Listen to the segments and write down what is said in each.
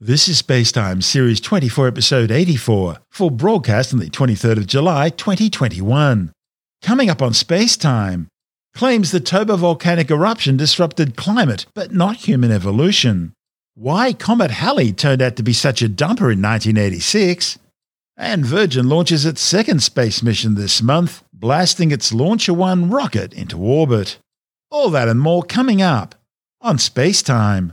This is Spacetime Series 24, Episode 84, for broadcast on the 23rd of July 2021. Coming up on Spacetime, claims the Toba volcanic eruption disrupted climate but not human evolution. Why Comet Halley turned out to be such a dumper in 1986. And Virgin launches its second space mission this month, blasting its Launcher 1 rocket into orbit. All that and more coming up on Spacetime.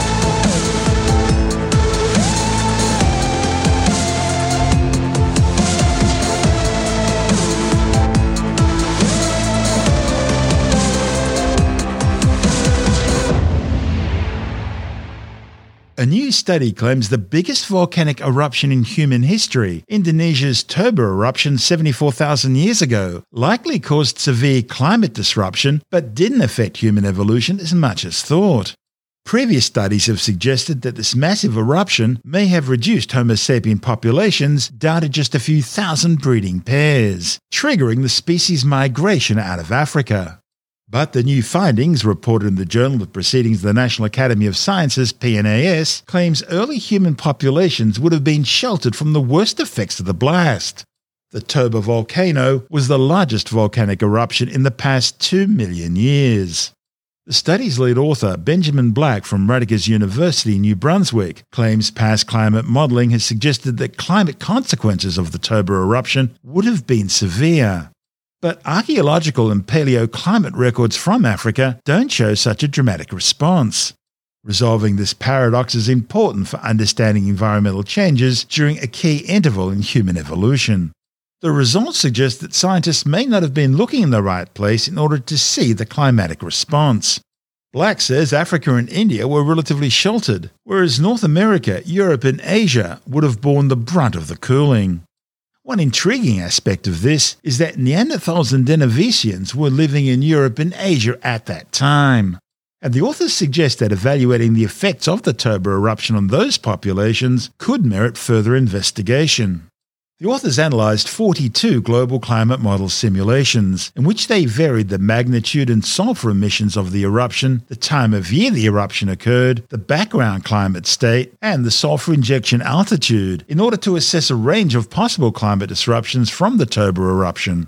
A new study claims the biggest volcanic eruption in human history, Indonesia's Toba eruption 74,000 years ago, likely caused severe climate disruption but didn't affect human evolution as much as thought. Previous studies have suggested that this massive eruption may have reduced Homo sapien populations down to just a few thousand breeding pairs, triggering the species migration out of Africa. But the new findings, reported in the Journal of Proceedings of the National Academy of Sciences, PNAS, claims early human populations would have been sheltered from the worst effects of the blast. The Toba volcano was the largest volcanic eruption in the past 2 million years. The study's lead author, Benjamin Black from Rutgers University, New Brunswick, claims past climate modelling has suggested that climate consequences of the Toba eruption would have been severe. But archaeological and paleoclimate records from Africa don't show such a dramatic response. Resolving this paradox is important for understanding environmental changes during a key interval in human evolution. The results suggest that scientists may not have been looking in the right place in order to see the climatic response. Black says Africa and India were relatively sheltered, whereas North America, Europe, and Asia would have borne the brunt of the cooling. One intriguing aspect of this is that Neanderthals and Denisovans were living in Europe and Asia at that time. And the authors suggest that evaluating the effects of the Toba eruption on those populations could merit further investigation. The authors analysed 42 global climate model simulations, in which they varied the magnitude and sulfur emissions of the eruption, the time of year the eruption occurred, the background climate state, and the sulfur injection altitude, in order to assess a range of possible climate disruptions from the Toba eruption.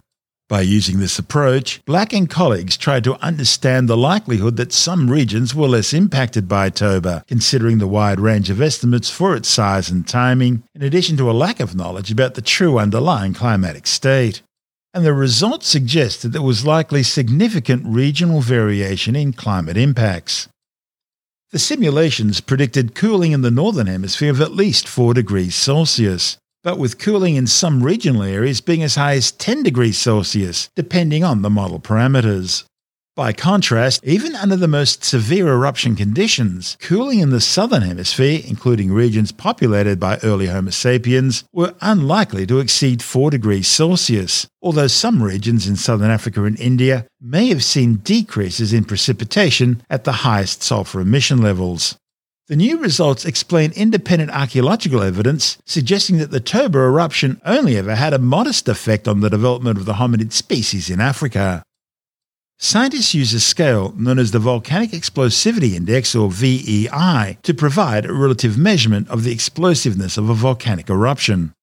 By using this approach, Black and colleagues tried to understand the likelihood that some regions were less impacted by Toba, considering the wide range of estimates for its size and timing, in addition to a lack of knowledge about the true underlying climatic state. And the results suggest that there was likely significant regional variation in climate impacts. The simulations predicted cooling in the Northern Hemisphere of at least 4 degrees Celsius, but with cooling in some regional areas being as high as 10 degrees Celsius, depending on the model parameters. By contrast, even under the most severe eruption conditions, cooling in the southern hemisphere, including regions populated by early Homo sapiens, were unlikely to exceed 4 degrees Celsius, although some regions in southern Africa and India may have seen decreases in precipitation at the highest sulfur emission levels. The new results explain independent archaeological evidence suggesting that the Toba eruption only ever had a modest effect on the development of the hominid species in Africa. Scientists use a scale known as the Volcanic Explosivity Index, or VEI, to provide a relative measurement of the explosiveness of a volcanic eruption.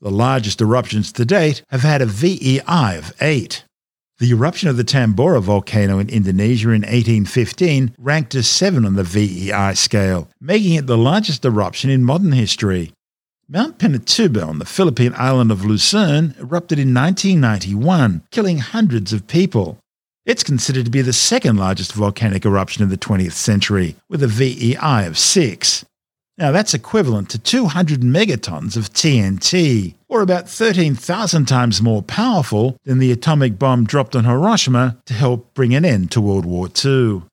The largest eruptions to date have had a VEI of 8. The eruption of the Tambora volcano in Indonesia in 1815 ranked as 7 on the VEI scale, making it the largest eruption in modern history. Mount Pinatubo on the Philippine island of Luzon erupted in 1991, killing hundreds of people. It's considered to be the second largest volcanic eruption of the 20th century, with a VEI of 6. Now, that's equivalent to 200 megatons of TNT, or about 13,000 times more powerful than the atomic bomb dropped on Hiroshima to help bring an end to World War II.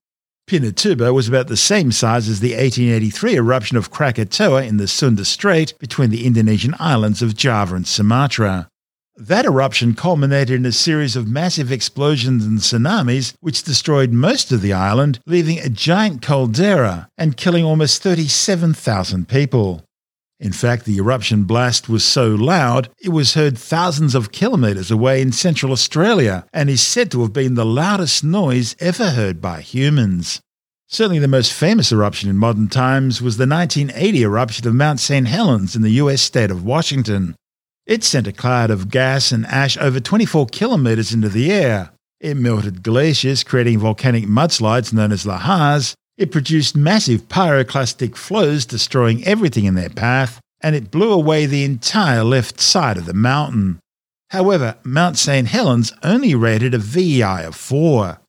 Pinatubo was about the same size as the 1883 eruption of Krakatoa in the Sunda Strait between the Indonesian islands of Java and Sumatra. That eruption culminated in a series of massive explosions and tsunamis, which destroyed most of the island, leaving a giant caldera and killing almost 37,000 people. In fact, the eruption blast was so loud it was heard thousands of kilometres away in central Australia and is said to have been the loudest noise ever heard by humans. Certainly the most famous eruption in modern times was the 1980 eruption of Mount St. Helens in the US state of Washington. It sent a cloud of gas and ash over 24 kilometres into the air. It melted glaciers, creating volcanic mudslides known as lahars, it produced massive pyroclastic flows, destroying everything in their path, and it blew away the entire left side of the mountain. However, Mount St. Helens only rated a VEI of 4.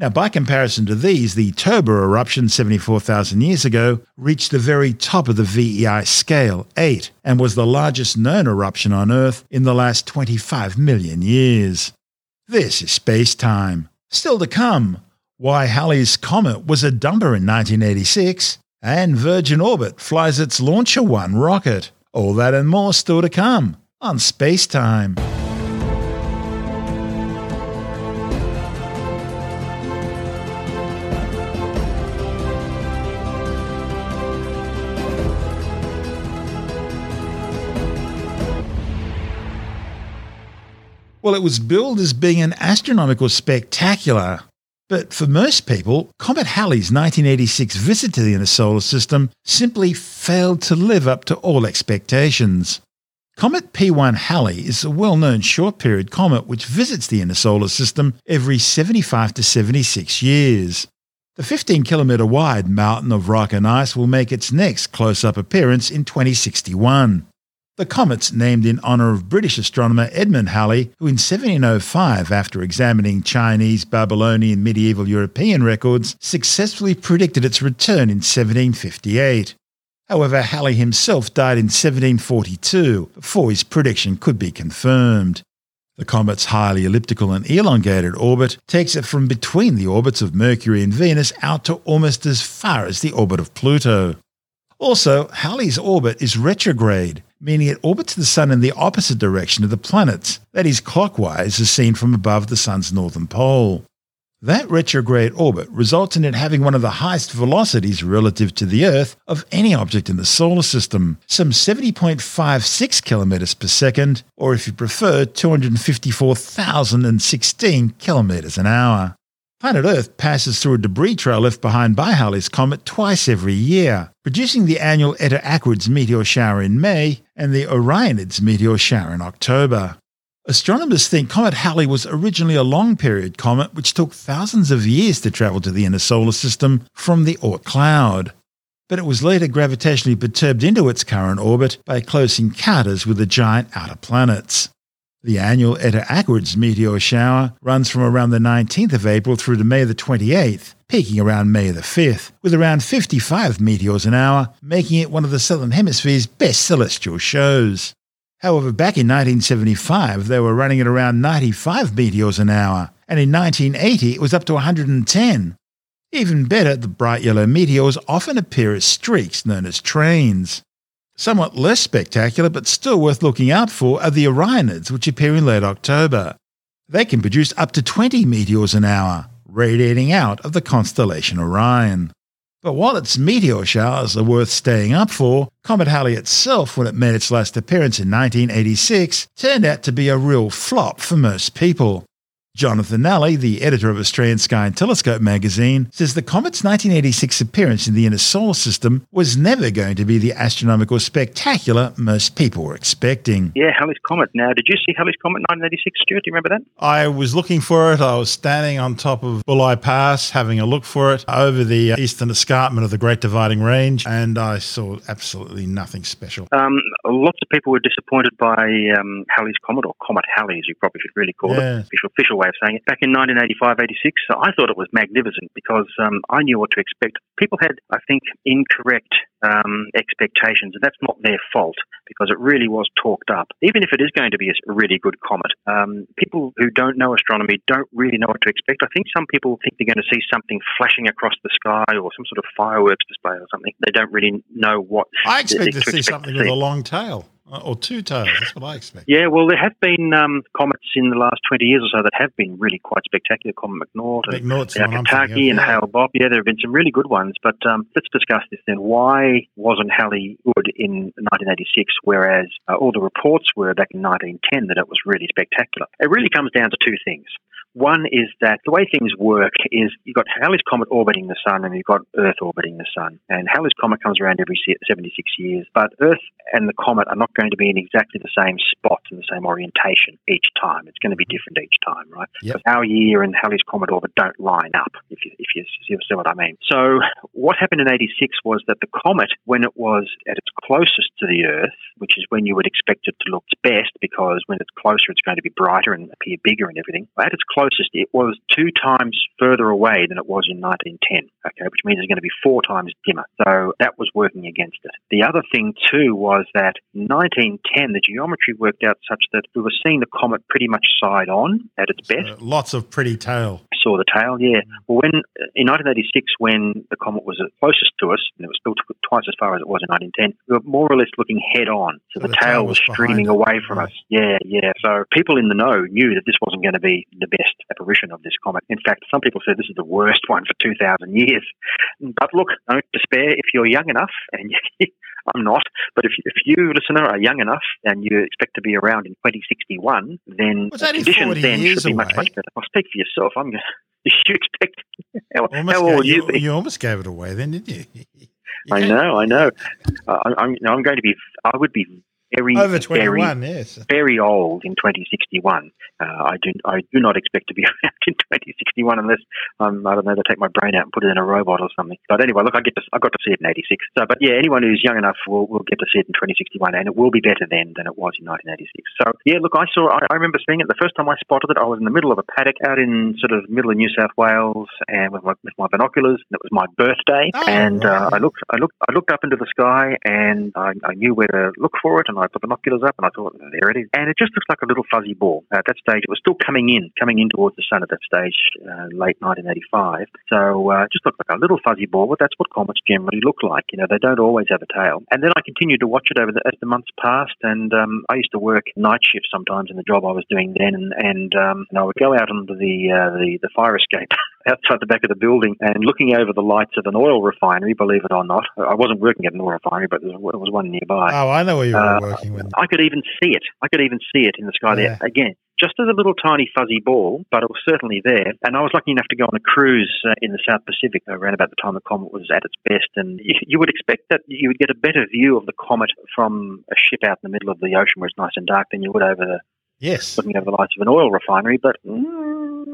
Now, by comparison to these, the Toba eruption 74,000 years ago reached the very top of the VEI scale, 8, and was the largest known eruption on Earth in the last 25 million years. This is space time. Still to come, why Halley's Comet was a dumper in 1986, and Virgin Orbit flies its Launcher One rocket. All that and more still to come on Space Time. Well, it was billed as being an astronomical spectacular, but for most people, Comet Halley's 1986 visit to the inner solar system simply failed to live up to all expectations. Comet P1 Halley is a well known short period comet which visits the inner solar system every 75 to 76 years. The 15 kilometre wide mountain of rock and ice will make its next close up appearance in 2061. The comet's named in honour of British astronomer Edmund Halley, who in 1705, after examining Chinese, Babylonian, medieval European records, successfully predicted its return in 1758. However, Halley himself died in 1742 before his prediction could be confirmed. The comet's highly elliptical and elongated orbit takes it from between the orbits of Mercury and Venus out to almost as far as the orbit of Pluto. Also, Halley's orbit is retrograde, meaning it orbits the Sun in the opposite direction of the planets, that is, clockwise as seen from above the Sun's northern pole. That retrograde orbit results in it having one of the highest velocities relative to the Earth of any object in the solar system, some 70.56 kilometers per second, or if you prefer, 254,016 kilometers an hour. Planet Earth passes through a debris trail left behind by Halley's Comet twice every year, producing the annual Eta Aquarids meteor shower in May and the Orionids meteor shower in October. Astronomers think Comet Halley was originally a long period comet which took thousands of years to travel to the inner solar system from the Oort cloud. But it was later gravitationally perturbed into its current orbit by close encounters with the giant outer planets. The annual Eta Aquarids meteor shower runs from around the 19th of April through to May the 28th, peaking around May the 5th, with around 55 meteors an hour, making it one of the Southern Hemisphere's best celestial shows. However, back in 1975, they were running at around 95 meteors an hour, and in 1980 it was up to 110. Even better, the bright yellow meteors often appear as streaks known as trains. Somewhat less spectacular, but still worth looking out for, are the Orionids, which appear in late October. They can produce up to 20 meteors an hour, radiating out of the constellation Orion. But while its meteor showers are worth staying up for, Comet Halley itself, when it made its last appearance in 1986, turned out to be a real flop for most people. Jonathan Nally, the editor of Australian Sky and Telescope magazine, says the comet's 1986 appearance in the inner solar system was never going to be the astronomical spectacular most people were expecting. Yeah, Halley's Comet. Now, did you see Halley's Comet 1986, Stuart? Do you remember that? I was looking for it. I was standing on top of Bulli Pass having a look for it over the eastern escarpment of the Great Dividing Range, and I saw absolutely nothing special. Um, lots of people were disappointed by um, Halley's Comet, or Comet Halley, as you probably should really call Yeah. it, official, official way of saying it. Back in 1985 86, so I thought it was magnificent because um, I knew what to expect. People had, I think, incorrect um, expectations, and that's not their fault because it really was talked up. Even if it is going to be a really good comet, um, people who don't know astronomy don't really know what to expect. I think some people think they're going to see something flashing across the sky or some sort of fireworks display or something. They don't really know what I expected to see expect something with a long tail. Uh, or two tails. That's what I expect. Yeah, well, there have been um, comets in the last 20 years or so that have been really quite spectacular. Comet McNaught, and McNaught's the one I'm thinking Hyakutake, and yeah. Hale Bopp. Yeah, there have been some really good ones. But um, let's discuss this then. Why wasn't Halley good in 1986, whereas uh, all the reports were back in 1910 that it was really spectacular? It really comes down to two things. One is that the way things work is you've got Halley's Comet orbiting the Sun and you've got Earth orbiting the Sun. And Halley's Comet comes around every 76 years, but Earth and the Comet are not going to be in exactly the same spot and the same orientation each time. It's going to be different each time, right? Yep. Our year and Halley's Comet orbit don't line up, if you, if you see what I mean. So what happened in 86 was that the Comet, when it was at its closest to the Earth, which is when you would expect it to look its best because when it's closer it's going to be brighter and appear bigger and everything. At its closest, it was two times further away than it was in 1910, okay, which means it's going to be four times dimmer. So that was working against it. The other thing too was that in 1910, the geometry worked out such that we were seeing the comet pretty much side on at its best Uh, lots of pretty tail. Saw the tail, yeah. Mm. Well, when in 1986, when the comet was closest to us, and it was still t- twice as far as it was in 1910, we were more or less looking head on. So So the, the tail tail was was streaming away from right. us. Yeah, yeah. So people in the know knew that this wasn't going to be the best apparition of this comet. In fact, some people said this is the worst one for 2,000 years. But look, don't despair if you're young enough, and I'm not, but if, if you, listener, are young enough and you expect to be around in 2061, then Well, the conditions then should be much, away. much better. I'll speak for yourself. I'm going you expect how, Almost how old you you, you almost gave it away then, didn't you? You I know, I know. Uh, I'm, I'm going to be. I would be very, Over very, 21, yes. very old in 2061. Uh, I do, I do not expect to be around in 2061 unless um, I don't know they take my brain out and put it in a robot or something. But anyway, look, I get to, I got to see it in 86. So, but yeah, anyone who's young enough will, will get to see it in 2061, and it will be better then than it was in 1986. So yeah, look, I saw, I, I remember seeing it the first time I spotted it. I was in the middle of a paddock out in sort of middle of New South Wales, and with my, with my binoculars. And it was my birthday, Oh, and uh. I looked, I looked, I looked up into the sky, and I, I knew where to look for it, and I put the binoculars up, and I thought, there it is. And it just looks like a little fuzzy ball. At that stage, it was still coming in, coming in towards the sun at that stage, uh, late 1985. So uh, it just looked like a little fuzzy ball, but that's what comets generally look like. You know, they don't always have a tail. And then I continued to watch it over the, as the months passed, and um, I used to work night shift sometimes in the job I was doing then, and, and, um, and I would go out onto the, uh, the, the fire escape outside the back of the building and looking over the lights of an oil refinery, believe it or not. I wasn't working at an oil refinery, but there was one nearby. Oh, I know where you were Uh, working with. I could even see it. I could even see it in the sky Yeah. there. Again, just as a little tiny fuzzy ball, but it was certainly there. And I was lucky enough to go on a cruise uh, in the South Pacific around about the time the comet was at its best. And you, you would expect that you would get a better view of the comet from a ship out in the middle of the ocean where it's nice and dark than you would over the Yes. looking over the lights of an oil refinery. But mm,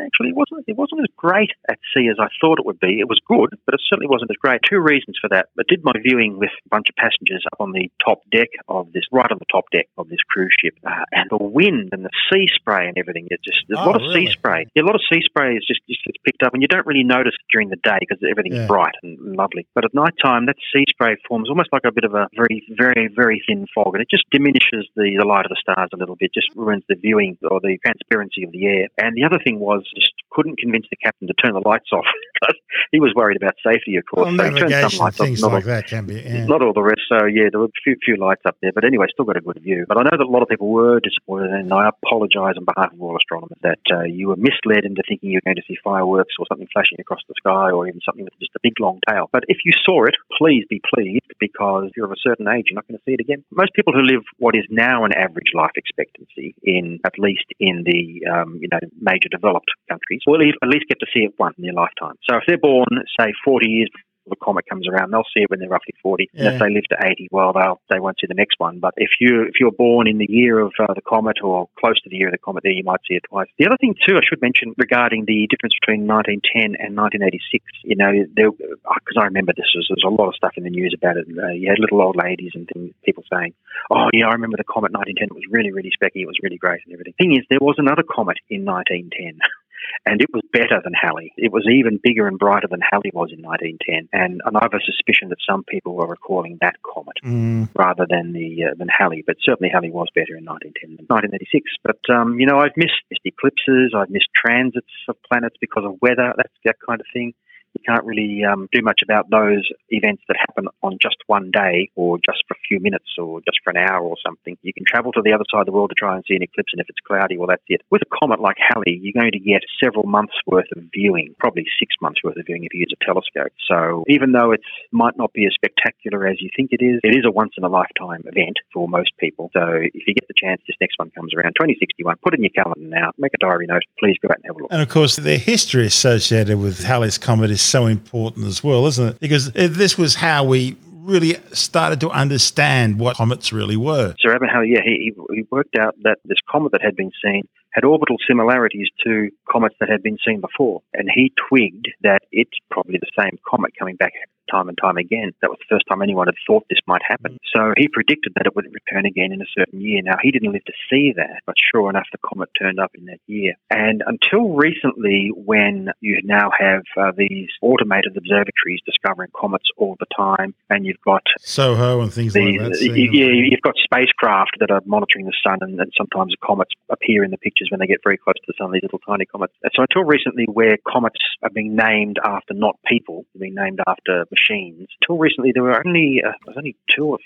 actually, it wasn't. It wasn't as great at sea as I thought it would be. It was good, but it certainly wasn't as great. Two reasons for that. I did my viewing with a bunch of passengers up on the top deck of this, right on the top deck of this cruise ship, uh, and the wind and the sea spray and everything. It's just there's a Oh, lot of really? sea spray. Yeah, a lot of sea spray is just, just picked up, and you don't really notice during the day because everything's Yeah. bright and lovely. But at night time, that sea spray forms almost like a bit of a very, very, very thin fog, and it just diminishes the, the light of the stars a little bit, just ruins the viewing or the transparency of the air. And the other thing was just couldn't convince the captain to turn the lights off because he was worried about safety, of course. Well, So he turned some navigation, lights off, things not like all- that can be. Yeah. not all the rest. So yeah, there were a few, few lights up there, but anyway, still got a good view. But I know that a lot of people were disappointed, and I apologise on behalf of all astronomers that uh, you were misled into thinking you were going to see fireworks or something flashing across the sky, or even something with just a big long tail. But if you saw it, please be pleased because if you're of a certain age, you're not going to see it again. Most people who live what is now an average life expectancy in at least in the um, you know major developed countries will at least get to see it once in their lifetime. So if they're born, say, 40 years before the comet comes around, they'll see it when they're roughly 40. And if they live to 80, well, they'll, they won't see the next one. But if you if you're born in the year of uh, the comet or close to the year of the comet, there you might see it twice. The other thing too, I should mention regarding the difference between 1910 and 1986. You know, because I remember this was there's a lot of stuff in the news about it. Uh, you had little old ladies and things, people saying, "Oh, yeah, I remember the comet 1910. It was really really specky. It was really great and everything." Thing is, there was another comet in 1910. and it was better than Halley. It was even bigger and brighter than Halley was in 1910. And, and I have a suspicion that some people were recalling that comet Mm, rather than the uh, than Halley. But certainly Halley was better in 1910 than 1986. But um, you know, I've missed, missed eclipses. I've missed transits of planets because of weather. That's that kind of thing. You can't really um, do much about those events that happen on just one day or just for a few minutes or just for an hour or something. You can travel to the other side of the world to try and see an eclipse, and if it's cloudy, well, that's it. With a comet like Halley, you're going to get several months worth of viewing, probably six months worth of viewing if you use a telescope. So even though it might not be as spectacular as you think it is, it is a once in a lifetime event for most people. So if you get the chance, this next one comes around, 2061, put in your calendar now, make a diary note, please go out and have a look. And of course, the history associated with Halley's Comet is so important as well, isn't it? Because this was how we really started to understand what comets really were. Sir Edmund yeah, he, he worked out that this comet that had been seen had orbital similarities to comets that had been seen before. And he twigged that it's probably the same comet coming back time and time again. That was the first time anyone had thought this might happen. So he predicted that it would return again in a certain year. Now, he didn't live to see that, but sure enough, the comet turned up in that year. And until recently, when you now have uh, these automated observatories discovering comets all the time, and you've got SOHO and things these, like that. Yeah, you've got spacecraft that are monitoring the sun, and, and sometimes comets appear in the pictures when they get very close to the sun, these little tiny comets. And so until recently, where comets are being named after not people, they're being named after machines. Until recently, there were only uh, was only two or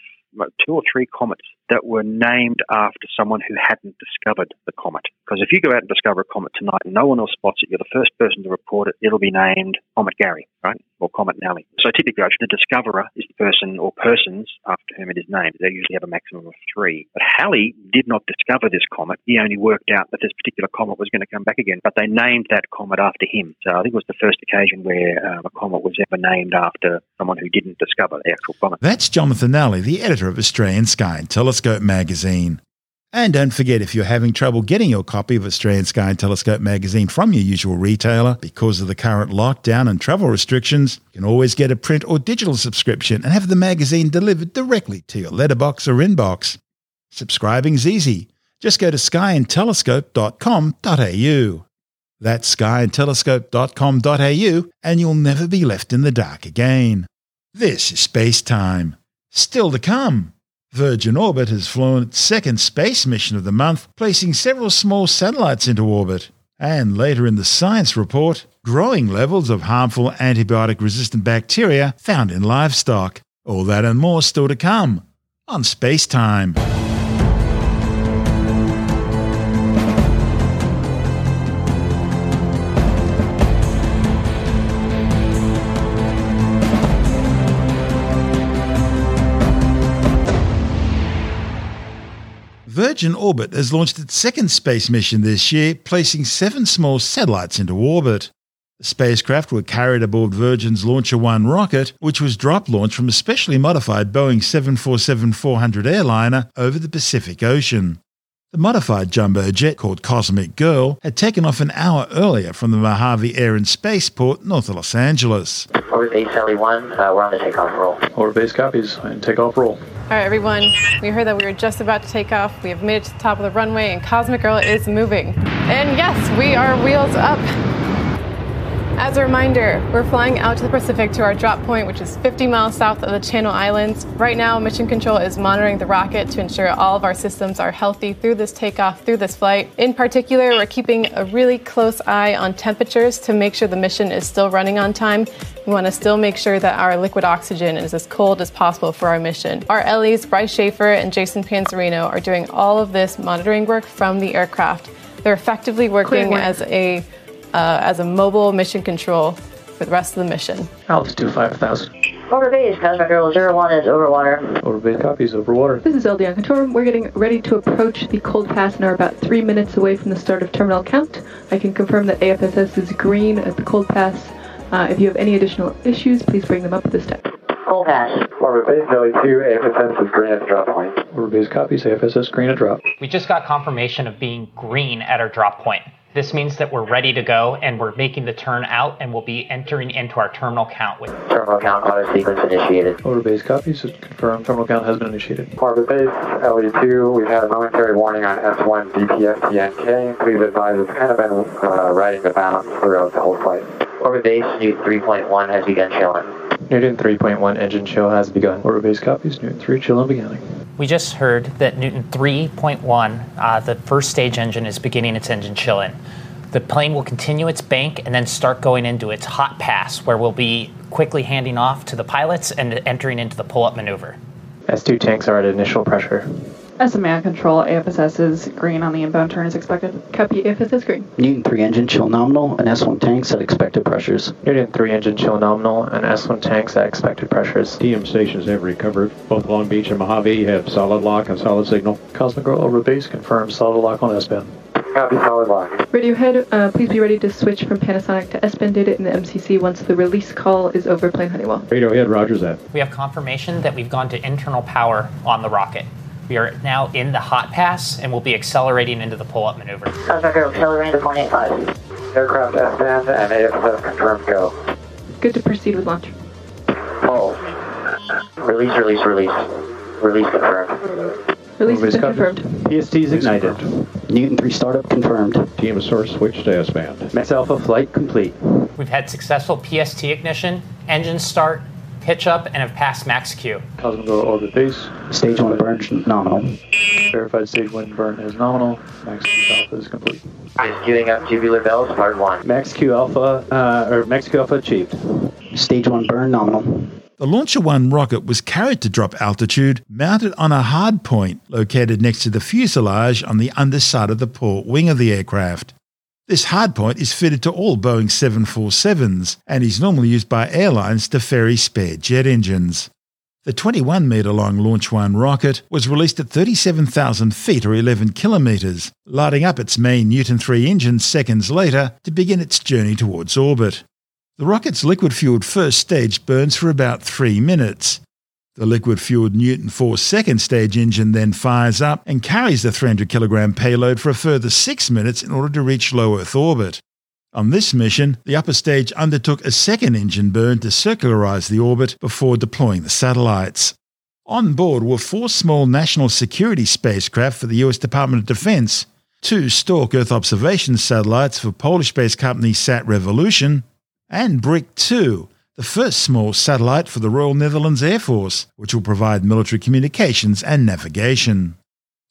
two or three comets that were named after someone who hadn't discovered the comet. Because if you go out and discover a comet tonight no one else spots it, you're the first person to report it, it'll be named Comet Gary, right? Or Comet Nally. So typically, the discoverer is the person or persons after whom it is named. They usually have a maximum of three. But Halley did not discover this comet. He only worked out that this particular comet was going to come back again. But they named that comet after him. So I think it was the first occasion where um, a comet was ever named after someone who didn't discover the actual comet. That's Jonathan Nally, the editor of Australian Sky and Telescope magazine. And don't forget, if you're having trouble getting your copy of Australian Sky and Telescope magazine from your usual retailer because of the current lockdown and travel restrictions, you can always get a print or digital subscription and have the magazine delivered directly to your letterbox or inbox. Subscribing's easy. Just go to skyandtelescope.com.au. That's skyandtelescope.com.au, and you'll never be left in the dark again. This is Space Time. Still to come. Virgin Orbit has flown its second space mission of the month, placing several small satellites into orbit. And later in the science report, growing levels of harmful antibiotic resistant bacteria found in livestock. All that and more still to come on Space Time. Virgin Orbit has launched its second space mission this year, placing seven small satellites into orbit. The spacecraft were carried aboard Virgin's Launcher 1 rocket, which was drop launched from a specially modified Boeing 747 400 airliner over the Pacific Ocean. The modified jumbo jet called Cosmic Girl had taken off an hour earlier from the Mojave Air and Spaceport north of Los Angeles. Orbit base Sally 1, uh, we're on the takeoff roll. Orbit base copies and takeoff roll. All right, everyone. We heard that we were just about to take off. We have made it to the top of the runway, and Cosmic Girl is moving. And yes, we are wheels up. As a reminder, we're flying out to the Pacific to our drop point, which is 50 miles south of the Channel Islands. Right now, Mission Control is monitoring the rocket to ensure all of our systems are healthy through this takeoff, through this flight. In particular, we're keeping a really close eye on temperatures to make sure the mission is still running on time. We want to still make sure that our liquid oxygen is as cold as possible for our mission. Our LEs, Bryce Schaefer and Jason Panzarino, are doing all of this monitoring work from the aircraft. They're effectively working as a uh, as a mobile mission control for the rest of the mission. Altitude 5,000. Orbit base, Cosmic Girl 01 is over water. Orbit base copies over water. This is LD on control. We're getting ready to approach the cold pass and are about three minutes away from the start of terminal count. I can confirm that AFSS is green at the cold pass. Uh, if you have any additional issues, please bring them up at this time. Cold pass. Orbit base Nelly 2, AFSS is green at drop point. Orbit base copies, AFSS green at drop. We just got confirmation of being green at our drop point. This means that we're ready to go and we're making the turn out and we'll be entering into our terminal count with Terminal count auto sequence initiated. Orbit base copies, confirmed terminal count has been initiated. Orbit base LE2, we've had a momentary warning on S1 DPFTNK. Please advise it's kind of been uh, riding the balance throughout the whole flight. Orbit base Newt 3.1 has begun chilling. Newton 3.1 engine chill has begun. Orbit base copies, Newton 3 chill beginning. We just heard that Newton 3.1, uh, the first stage engine, is beginning its engine chill in. The plane will continue its bank and then start going into its hot pass, where we'll be quickly handing off to the pilots and entering into the pull up maneuver. S2 tanks are at initial pressure. SMA on control, AFSS is green on the inbound turn as expected. Copy AFSS green. Newton 3 engine chill nominal and S1 tanks at expected pressures. Newton 3 engine chill nominal and S1 tanks at expected pressures. TM stations have recovered. Both Long Beach and Mojave have solid lock and solid signal. Cosmic Girl over base confirms solid lock on S-band. Copy solid lock. Radiohead, uh, please be ready to switch from Panasonic to S-band data in the MCC once the release call is over plane Honeywell. Radiohead, Rogers that. We have confirmation that we've gone to internal power on the rocket. We are now in the hot pass and we'll be accelerating into the pull up maneuver. Cosmic Girl, accelerating to 185. Aircraft S-band and AFSS confirmed go. Good to proceed with launch. Pulse. Release, release, release. Release confirmed. Release has Release been copies. confirmed. PST's ignited. Newton 3 startup confirmed. TM source switch to S-band. Max Alpha flight complete. We've had successful PST ignition, engine start, pitch up, and have passed max Q. Cosmic Girl orbit base. Stage 1 burn nominal. Verified stage 1 burn is nominal. Max Q Alpha is complete. Just queuing up tubular bells, part one. Max Q Alpha, uh, or Max Q Alpha achieved. Stage 1 burn nominal. The Launcher 1 rocket was carried to drop altitude, mounted on a hard point located next to the fuselage on the underside of the port wing of the aircraft. This hardpoint is fitted to all Boeing 747s and is normally used by airlines to ferry spare jet engines. The 21 metre long Launch 1 rocket was released at 37,000 feet or 11 kilometres, lighting up its main Newton 3 engine seconds later to begin its journey towards orbit. The rocket's liquid fueled first stage burns for about three minutes. The liquid fueled Newton 4 second stage engine then fires up and carries the 300 kilogram payload for a further six minutes in order to reach low Earth orbit. On this mission, the upper stage undertook a second engine burn to circularize the orbit before deploying the satellites. On board were four small national security spacecraft for the US Department of Defense, two Stork Earth observation satellites for Polish based company Sat Revolution, and Brick 2, the first small satellite for the Royal Netherlands Air Force, which will provide military communications and navigation.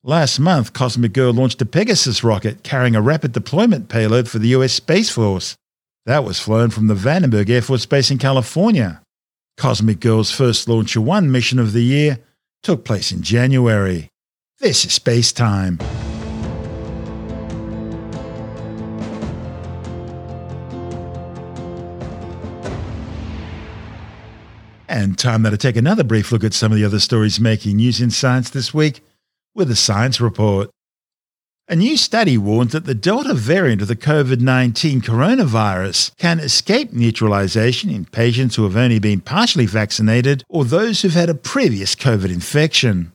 Last month, Cosmic Girl launched a Pegasus rocket carrying a rapid deployment payload for the US Space Force. That was flown from the Vandenberg Air Force Base in California. Cosmic Girl's first Launcher 1 mission of the year took place in January. This is Space Time. And time now to take another brief look at some of the other stories making news in science this week with a science report. A new study warns that the Delta variant of the COVID 19 coronavirus can escape neutralization in patients who have only been partially vaccinated or those who've had a previous COVID infection.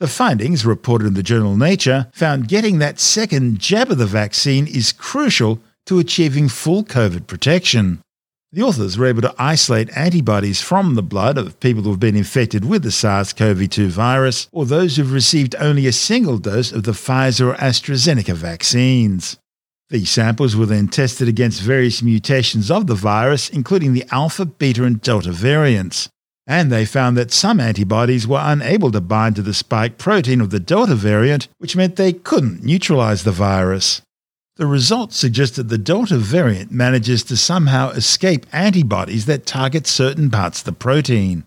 The findings, reported in the journal Nature, found getting that second jab of the vaccine is crucial to achieving full COVID protection. The authors were able to isolate antibodies from the blood of people who have been infected with the SARS CoV 2 virus or those who've received only a single dose of the Pfizer or AstraZeneca vaccines. These samples were then tested against various mutations of the virus, including the alpha, beta, and delta variants. And they found that some antibodies were unable to bind to the spike protein of the delta variant, which meant they couldn't neutralize the virus. The results suggest that the Delta variant manages to somehow escape antibodies that target certain parts of the protein.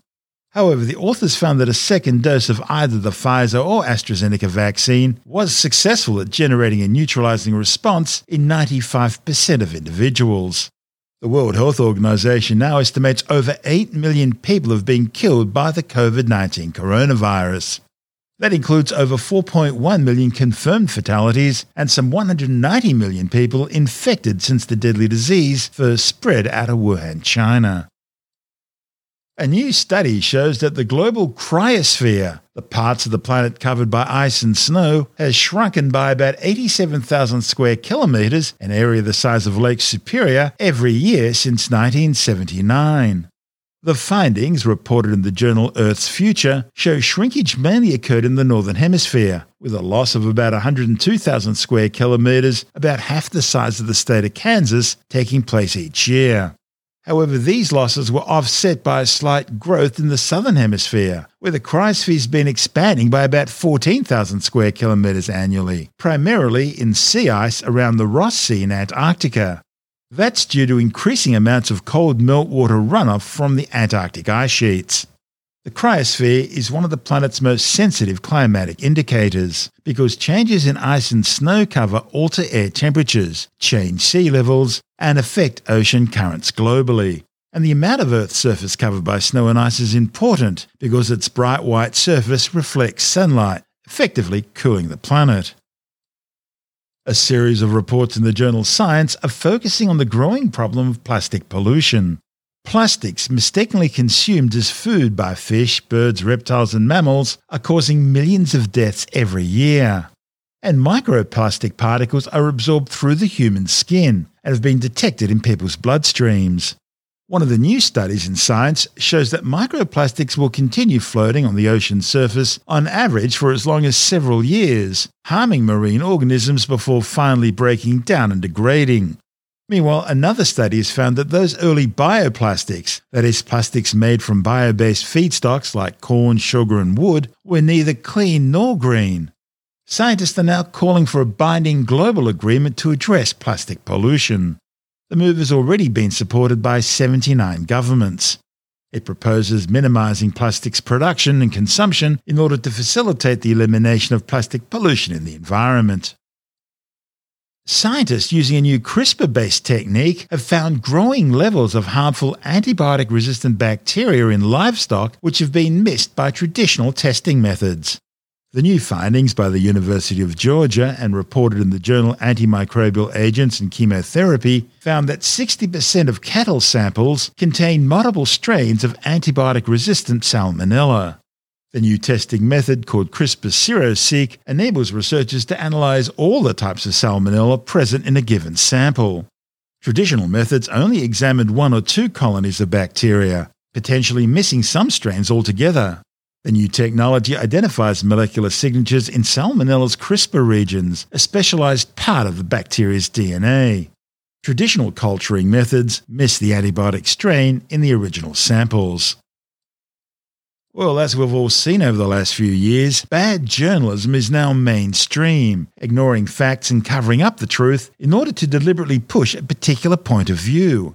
However, the authors found that a second dose of either the Pfizer or AstraZeneca vaccine was successful at generating a neutralizing response in 95% of individuals. The World Health Organization now estimates over 8 million people have been killed by the COVID 19 coronavirus. That includes over 4.1 million confirmed fatalities and some 190 million people infected since the deadly disease first spread out of Wuhan, China. A new study shows that the global cryosphere, the parts of the planet covered by ice and snow, has shrunken by about 87,000 square kilometres, an area the size of Lake Superior, every year since 1979. The findings, reported in the journal Earth's Future, show shrinkage mainly occurred in the Northern Hemisphere, with a loss of about 102,000 square kilometres, about half the size of the state of Kansas, taking place each year. However, these losses were offset by a slight growth in the southern hemisphere, where the cryosphere has been expanding by about 14,000 square kilometres annually, primarily in sea ice around the Ross Sea in Antarctica. That's due to increasing amounts of cold meltwater runoff from the Antarctic ice sheets. The cryosphere is one of the planet's most sensitive climatic indicators because changes in ice and snow cover alter air temperatures, change sea levels, and affect ocean currents globally. And the amount of Earth's surface covered by snow and ice is important because its bright white surface reflects sunlight, effectively cooling the planet. A series of reports in the journal Science are focusing on the growing problem of plastic pollution. Plastics mistakenly consumed as food by fish, birds, reptiles, and mammals are causing millions of deaths every year. And microplastic particles are absorbed through the human skin and have been detected in people's bloodstreams. One of the new studies in Science shows that microplastics will continue floating on the ocean's surface on average for as long as several years, harming marine organisms before finally breaking down and degrading. Meanwhile, another study has found that those early bioplastics, that is, plastics made from bio based feedstocks like corn, sugar, and wood, were neither clean nor green. Scientists are now calling for a binding global agreement to address plastic pollution. The move has already been supported by 79 governments. It proposes minimising plastics production and consumption in order to facilitate the elimination of plastic pollution in the environment. Scientists using a new CRISPR based technique have found growing levels of harmful antibiotic resistant bacteria in livestock which have been missed by traditional testing methods. The new findings by the University of Georgia and reported in the journal Antimicrobial Agents and Chemotherapy found that 60% of cattle samples contain multiple strains of antibiotic resistant salmonella. The new testing method, called CRISPR Seroseq, enables researchers to analyze all the types of salmonella present in a given sample. Traditional methods only examined one or two colonies of bacteria, potentially missing some strains altogether. The new technology identifies molecular signatures in Salmonella's CRISPR regions, a specialized part of the bacteria's DNA. Traditional culturing methods miss the antibiotic strain in the original samples. Well, as we've all seen over the last few years, bad journalism is now mainstream, ignoring facts and covering up the truth in order to deliberately push a particular point of view.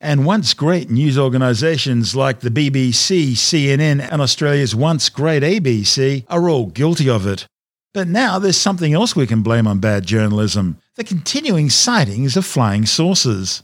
And once great news organisations like the BBC, CNN, and Australia's once great ABC are all guilty of it. But now there's something else we can blame on bad journalism the continuing sightings of flying saucers.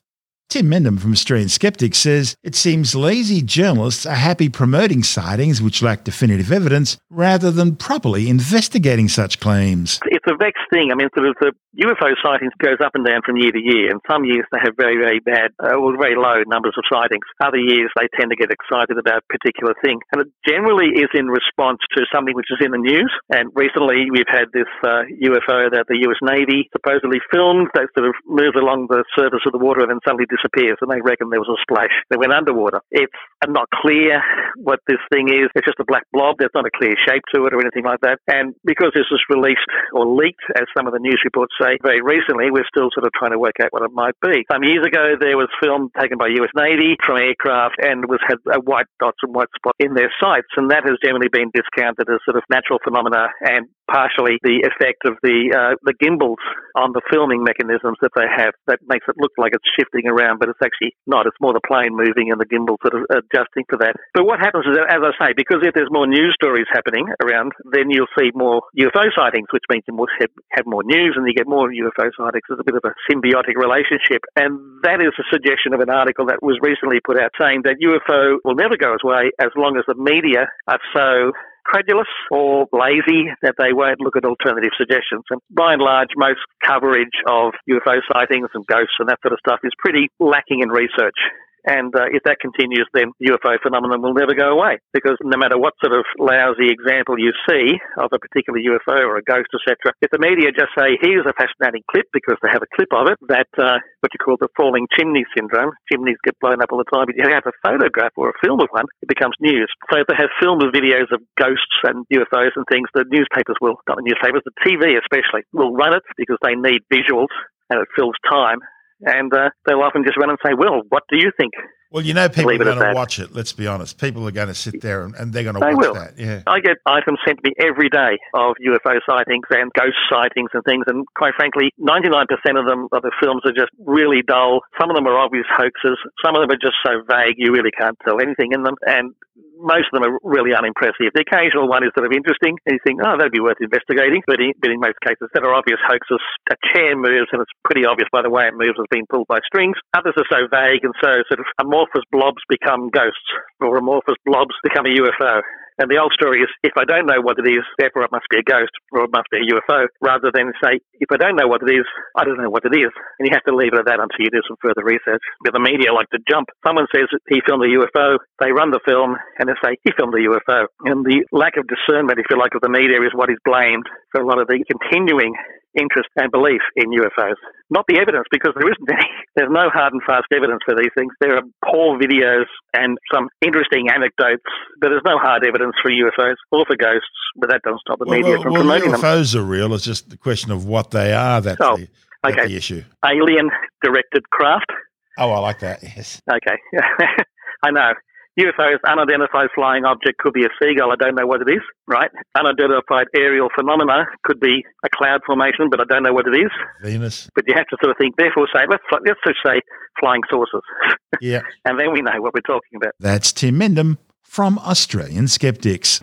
Tim Mendham from Australian Skeptics says it seems lazy journalists are happy promoting sightings which lack definitive evidence rather than properly investigating such claims. It's a vexed thing. I mean, sort of the UFO sightings goes up and down from year to year, and some years they have very, very bad uh, or very low numbers of sightings. Other years they tend to get excited about a particular thing, and it generally is in response to something which is in the news. And recently we've had this uh, UFO that the U.S. Navy supposedly filmed that sort of moves along the surface of the water and then suddenly disappears, and they reckon there was a splash. They went underwater. It's not clear what this thing is. It's just a black blob. There's not a clear shape to it or anything like that. And because this was released or leaked, as some of the news reports say, very recently, we're still sort of trying to work out what it might be. Some years ago, there was film taken by US Navy from aircraft and was had white dots and white spots in their sights, and that has generally been discounted as sort of natural phenomena and partially the effect of the uh, the gimbals on the filming mechanisms that they have that makes it look like it's shifting around, but it's actually not. It's more the plane moving and the gimbals sort of adjusting for that. But what happens is, as I say, because if there's more news stories happening around, then you'll see more UFO sightings, which means you have, have more news and you get more UFO sightings. It's a bit of a symbiotic relationship, and that is a suggestion of an article that was recently put out saying that UFO will never go away as long as the media are so credulous or lazy that they won't look at alternative suggestions. And by and large, most coverage of UFO sightings and ghosts and that sort of stuff is pretty lacking in research. And uh, if that continues, then UFO phenomenon will never go away because no matter what sort of lousy example you see of a particular UFO or a ghost, etc., if the media just say, here's a fascinating clip because they have a clip of it, that uh, what you call the falling chimney syndrome, chimneys get blown up all the time, but you have a photograph or a film of one, it becomes news. So if they have film of videos of ghosts and UFOs and things, the newspapers will, not the newspapers, the TV especially, will run it because they need visuals and it fills time and uh, they'll often just run and say, "Well, what do you think?" Well, you know, people are Leave going to watch it. Let's be honest. People are going to sit there and, and they're going to They watch will. that. Yeah. I get items sent to me every day of UFO sightings and ghost sightings and things, and quite frankly, 99% of them of the films are just really dull. Some of them are obvious hoaxes. Some of them are just so vague you really can't tell anything in them, and most of them are really unimpressive. The occasional one is sort of interesting, and you think, oh, that'd be worth investigating. But in, but in most cases, that are obvious hoaxes. A chair moves, and it's pretty obvious by the way it moves, it's been pulled by strings. Others are so vague, and so sort of amorphous blobs become ghosts, or amorphous blobs become a UFO. And the old story is, if I don't know what it is, therefore it must be a ghost or it must be a UFO, rather than say, if I don't know what it is, I don't know what it is. And you have to leave it at that until you do some further research. But the media like to jump. Someone says he filmed a UFO, they run the film, and they say he filmed a UFO. And the lack of discernment, if you like, of the media is what is blamed for a lot of the continuing interest and belief in UFOs. Not the evidence, because there isn't any. There's no hard and fast evidence for these things. There are poor videos and some interesting anecdotes, but there's no hard evidence for UFOs or for ghosts, but that doesn't stop the Well, media well, from well, promoting them. UFOs are real. It's just the question of what they are. That's, Oh, the, that's okay. the issue. Alien directed craft. Oh, I like that. Yes. Okay. I know. UFOs, unidentified flying object, could be a seagull. I don't know what it is, right? Unidentified aerial phenomena could be a cloud formation, but I don't know what it is. Venus. But you have to sort of think, therefore, say, let's, let's just say flying saucers. Yeah. and then we know what we're talking about. That's Tim Mendham from Australian Skeptics.